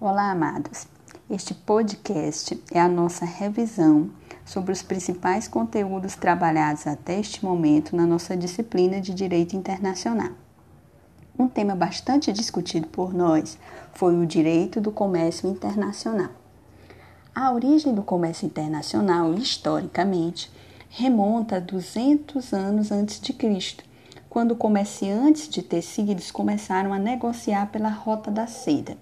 Olá, amados. Este podcast é a nossa revisão sobre os principais conteúdos trabalhados até este momento na nossa disciplina de Direito Internacional. Um tema bastante discutido por nós foi o direito do comércio internacional. A origem do comércio internacional, historicamente, remonta a 200 anos antes de Cristo, quando comerciantes de tecidos começaram a negociar pela Rota da Seda.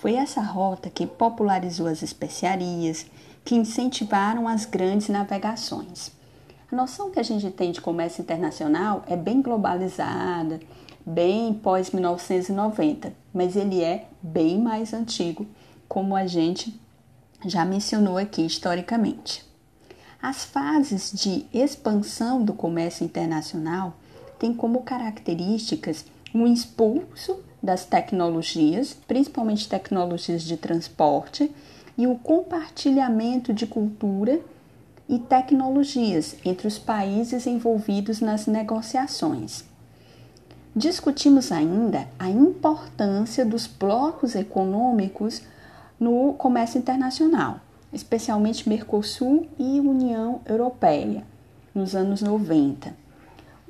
Foi essa rota que popularizou as especiarias, que incentivaram as grandes navegações. A noção que a gente tem de comércio internacional é bem globalizada, bem pós 1990, mas ele é bem mais antigo, como a gente já mencionou aqui historicamente. As fases de expansão do comércio internacional tem como características um impulso das tecnologias, principalmente tecnologias de transporte, e o compartilhamento de cultura e tecnologias entre os países envolvidos nas negociações. Discutimos ainda a importância dos blocos econômicos no comércio internacional, especialmente Mercosul e União Europeia, nos anos 90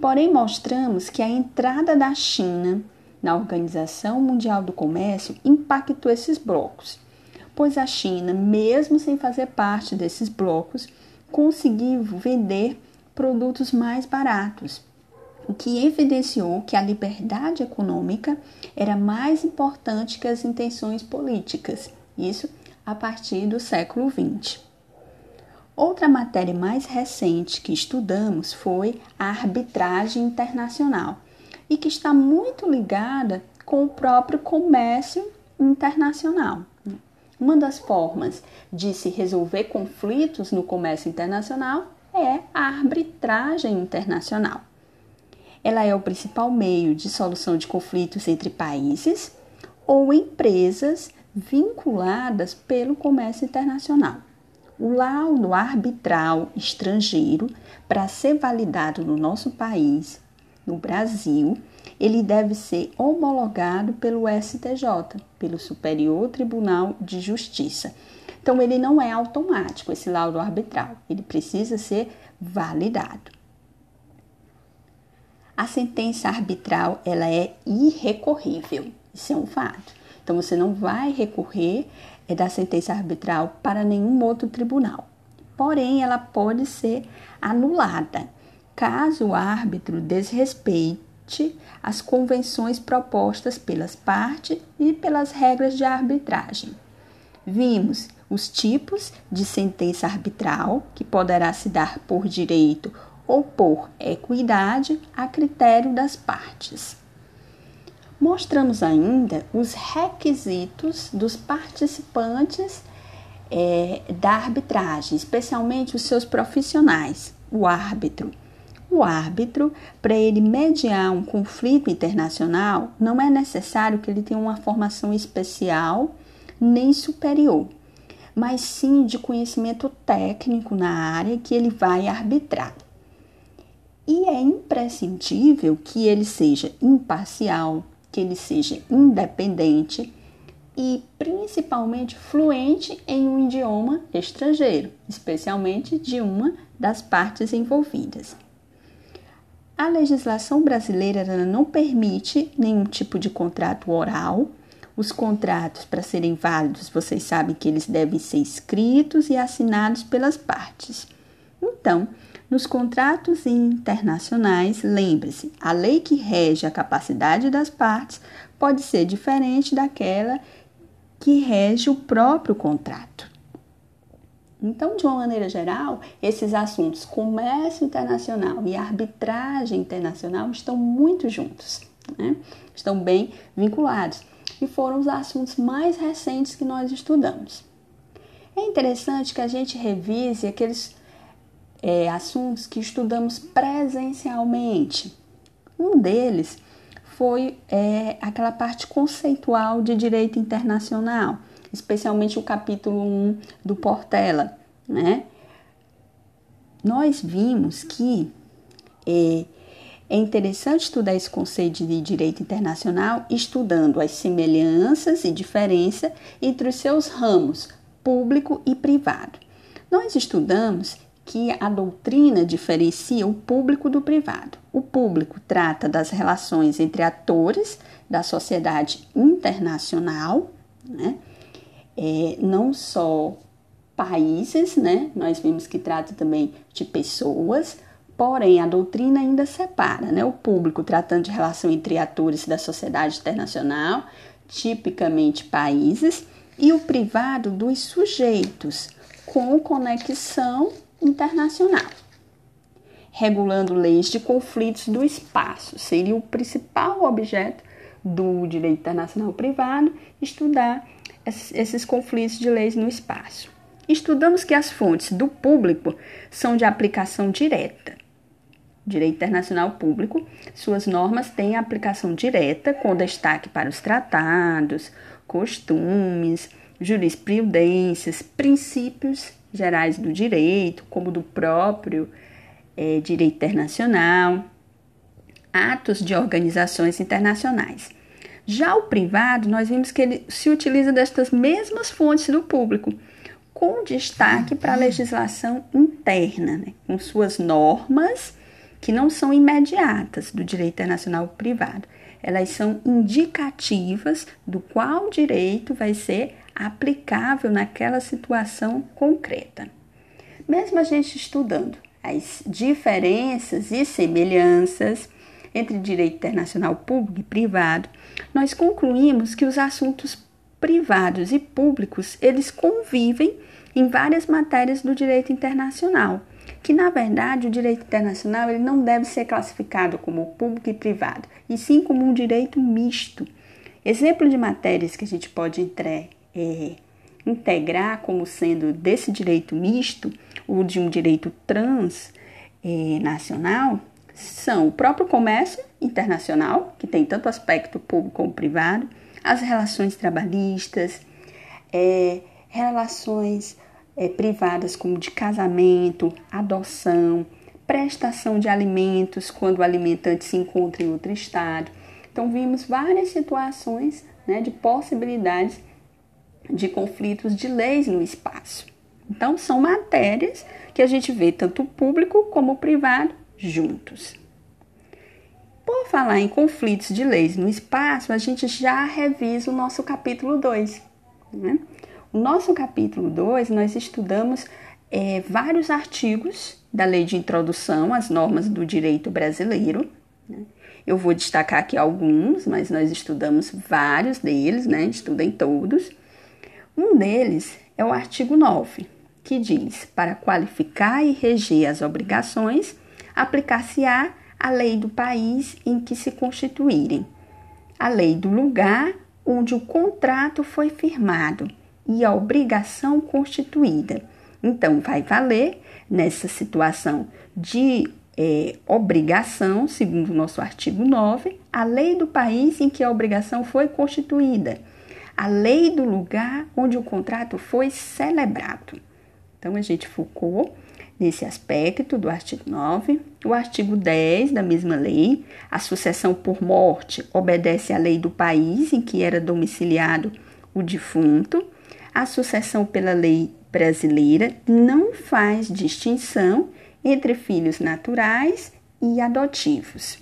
Porém, mostramos que a entrada da China na Organização Mundial do Comércio impactou esses blocos, pois a China, mesmo sem fazer parte desses blocos, conseguiu vender produtos mais baratos, o que evidenciou que a liberdade econômica era mais importante que as intenções políticas, isso a partir do século XX. Outra matéria mais recente que estudamos foi a arbitragem internacional e que está muito ligada com o próprio comércio internacional. Uma das formas de se resolver conflitos no comércio internacional é a arbitragem internacional. Ela é o principal meio de solução de conflitos entre países ou empresas vinculadas pelo comércio internacional. O laudo arbitral estrangeiro, para ser validado no nosso país, no Brasil, ele deve ser homologado pelo STJ, pelo Superior Tribunal de Justiça. Então, ele não é automático, esse laudo arbitral, ele precisa ser validado. A sentença arbitral ela é irrecorrível, isso é um fato. Então, você não vai recorrer é da sentença arbitral para nenhum outro tribunal. Porém, ela pode ser anulada caso o árbitro desrespeite as convenções propostas pelas partes e pelas regras de arbitragem. Vimos os tipos de sentença arbitral, que poderá se dar por direito ou por equidade a critério das partes. Mostramos ainda os requisitos dos participantes é, da arbitragem, especialmente os seus profissionais, o árbitro. O árbitro, para ele mediar um conflito internacional, não é necessário que ele tenha uma formação especial nem superior, mas sim de conhecimento técnico na área que ele vai arbitrar. E é imprescindível que ele seja imparcial, que ele seja independente e principalmente fluente em um idioma estrangeiro, especialmente de uma das partes envolvidas. A legislação brasileira não permite nenhum tipo de contrato oral. Os contratos, para serem válidos, vocês sabem que eles devem ser escritos e assinados pelas partes. Então, nos contratos internacionais, lembre-se, a lei que rege a capacidade das partes pode ser diferente daquela que rege o próprio contrato. Então, de uma maneira geral, esses assuntos comércio internacional e arbitragem internacional estão muito juntos, né? estão bem vinculados e foram os assuntos mais recentes que nós estudamos. É interessante que a gente revise aqueles é, assuntos que estudamos presencialmente. Um deles foi é, aquela parte conceitual de direito internacional, especialmente o capítulo 1 do Portela. Né? Nós vimos que é, É interessante estudar esse conceito de direito internacional estudando as semelhanças e diferença entre os seus ramos, público e privado. Nós estudamos que a doutrina diferencia o público do privado. O público trata das relações entre atores da sociedade internacional, né? É, não só países, né? Nós vimos que trata também de pessoas, porém a doutrina ainda separa, né? O público tratando de relação entre atores da sociedade internacional, tipicamente países, e o privado dos sujeitos, com conexão internacional. Regulando leis de conflitos do espaço seria o principal objeto do direito internacional privado, estudar esses conflitos de leis no espaço. Estudamos que as fontes do público são de aplicação direta. Direito internacional público, suas normas têm aplicação direta, com destaque para os tratados, costumes, jurisprudências, princípios gerais do direito, como do próprio é, direito internacional, atos de organizações internacionais. Já o privado, nós vimos que ele se utiliza destas mesmas fontes do público, com destaque para a legislação interna, né, com suas normas que não são imediatas do direito internacional privado. Elas são indicativas do qual direito vai ser aplicável naquela situação concreta. Mesmo a gente estudando as diferenças e semelhanças entre direito internacional público e privado, nós concluímos que os assuntos privados e públicos, eles convivem em várias matérias do direito internacional, que na verdade o direito internacional ele não deve ser classificado como público e privado, e sim como um direito misto. Exemplo de matérias que a gente pode entrar é, integrar como sendo desse direito misto ou de um direito transnacional é, são o próprio comércio internacional, que tem tanto aspecto público como privado, as relações trabalhistas, é, relações é, privadas como de casamento, adoção, prestação de alimentos quando o alimentante se encontra em outro estado. Então, vimos várias situações né, de possibilidades de conflitos de leis no espaço. Então, são matérias que a gente vê tanto público como privado juntos. Por falar em conflitos de leis no espaço, a gente já revisa o nosso capítulo 2. Né? O nosso capítulo 2, nós estudamos é, vários artigos da Lei de Introdução às Normas do Direito Brasileiro. Né? Eu vou destacar aqui alguns, mas nós estudamos vários deles, né? Estudem todos. Um deles é o artigo 9, que diz: para qualificar e reger as obrigações, aplicar-se-á a lei do país em que se constituírem, a lei do lugar onde o contrato foi firmado e a obrigação constituída. Então, vai valer nessa situação de é, obrigação, segundo o nosso artigo 9, a lei do país em que a obrigação foi constituída a lei do lugar onde o contrato foi celebrado. Então, a gente focou nesse aspecto do artigo 9. O artigo 10 da mesma lei, a sucessão por morte obedece à lei do país em que era domiciliado o defunto. A sucessão pela lei brasileira não faz distinção entre filhos naturais e adotivos.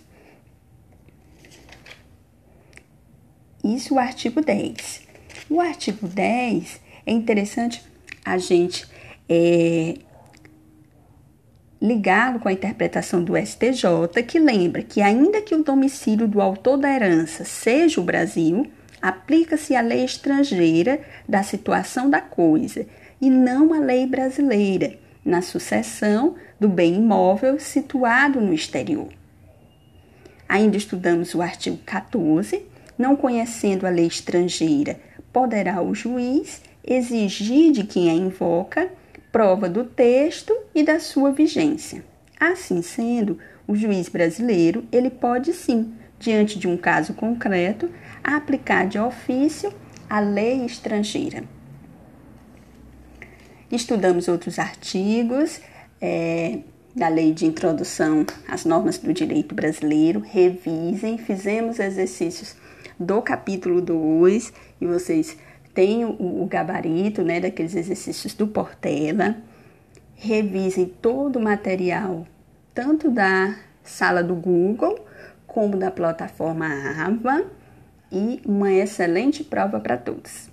Isso o artigo 10. O artigo 10 é interessante a gente é, ligá-lo com a interpretação do STJ, que lembra que, ainda que o domicílio do autor da herança seja o Brasil, aplica-se a lei estrangeira da situação da coisa e não a lei brasileira na sucessão do bem imóvel situado no exterior. Ainda estudamos o artigo 14, não conhecendo a lei estrangeira poderá o juiz exigir de quem a invoca prova do texto e da sua vigência. Assim sendo, o juiz brasileiro, ele pode sim, diante de um caso concreto, aplicar de ofício a lei estrangeira. Estudamos outros artigos, é, da Lei de Introdução às Normas do Direito Brasileiro. Revisem, fizemos exercícios do capítulo 2 e vocês têm o, o gabarito né, daqueles exercícios do Portela. Revisem todo o material, tanto da sala do Google como da plataforma AVA e uma excelente prova para todos.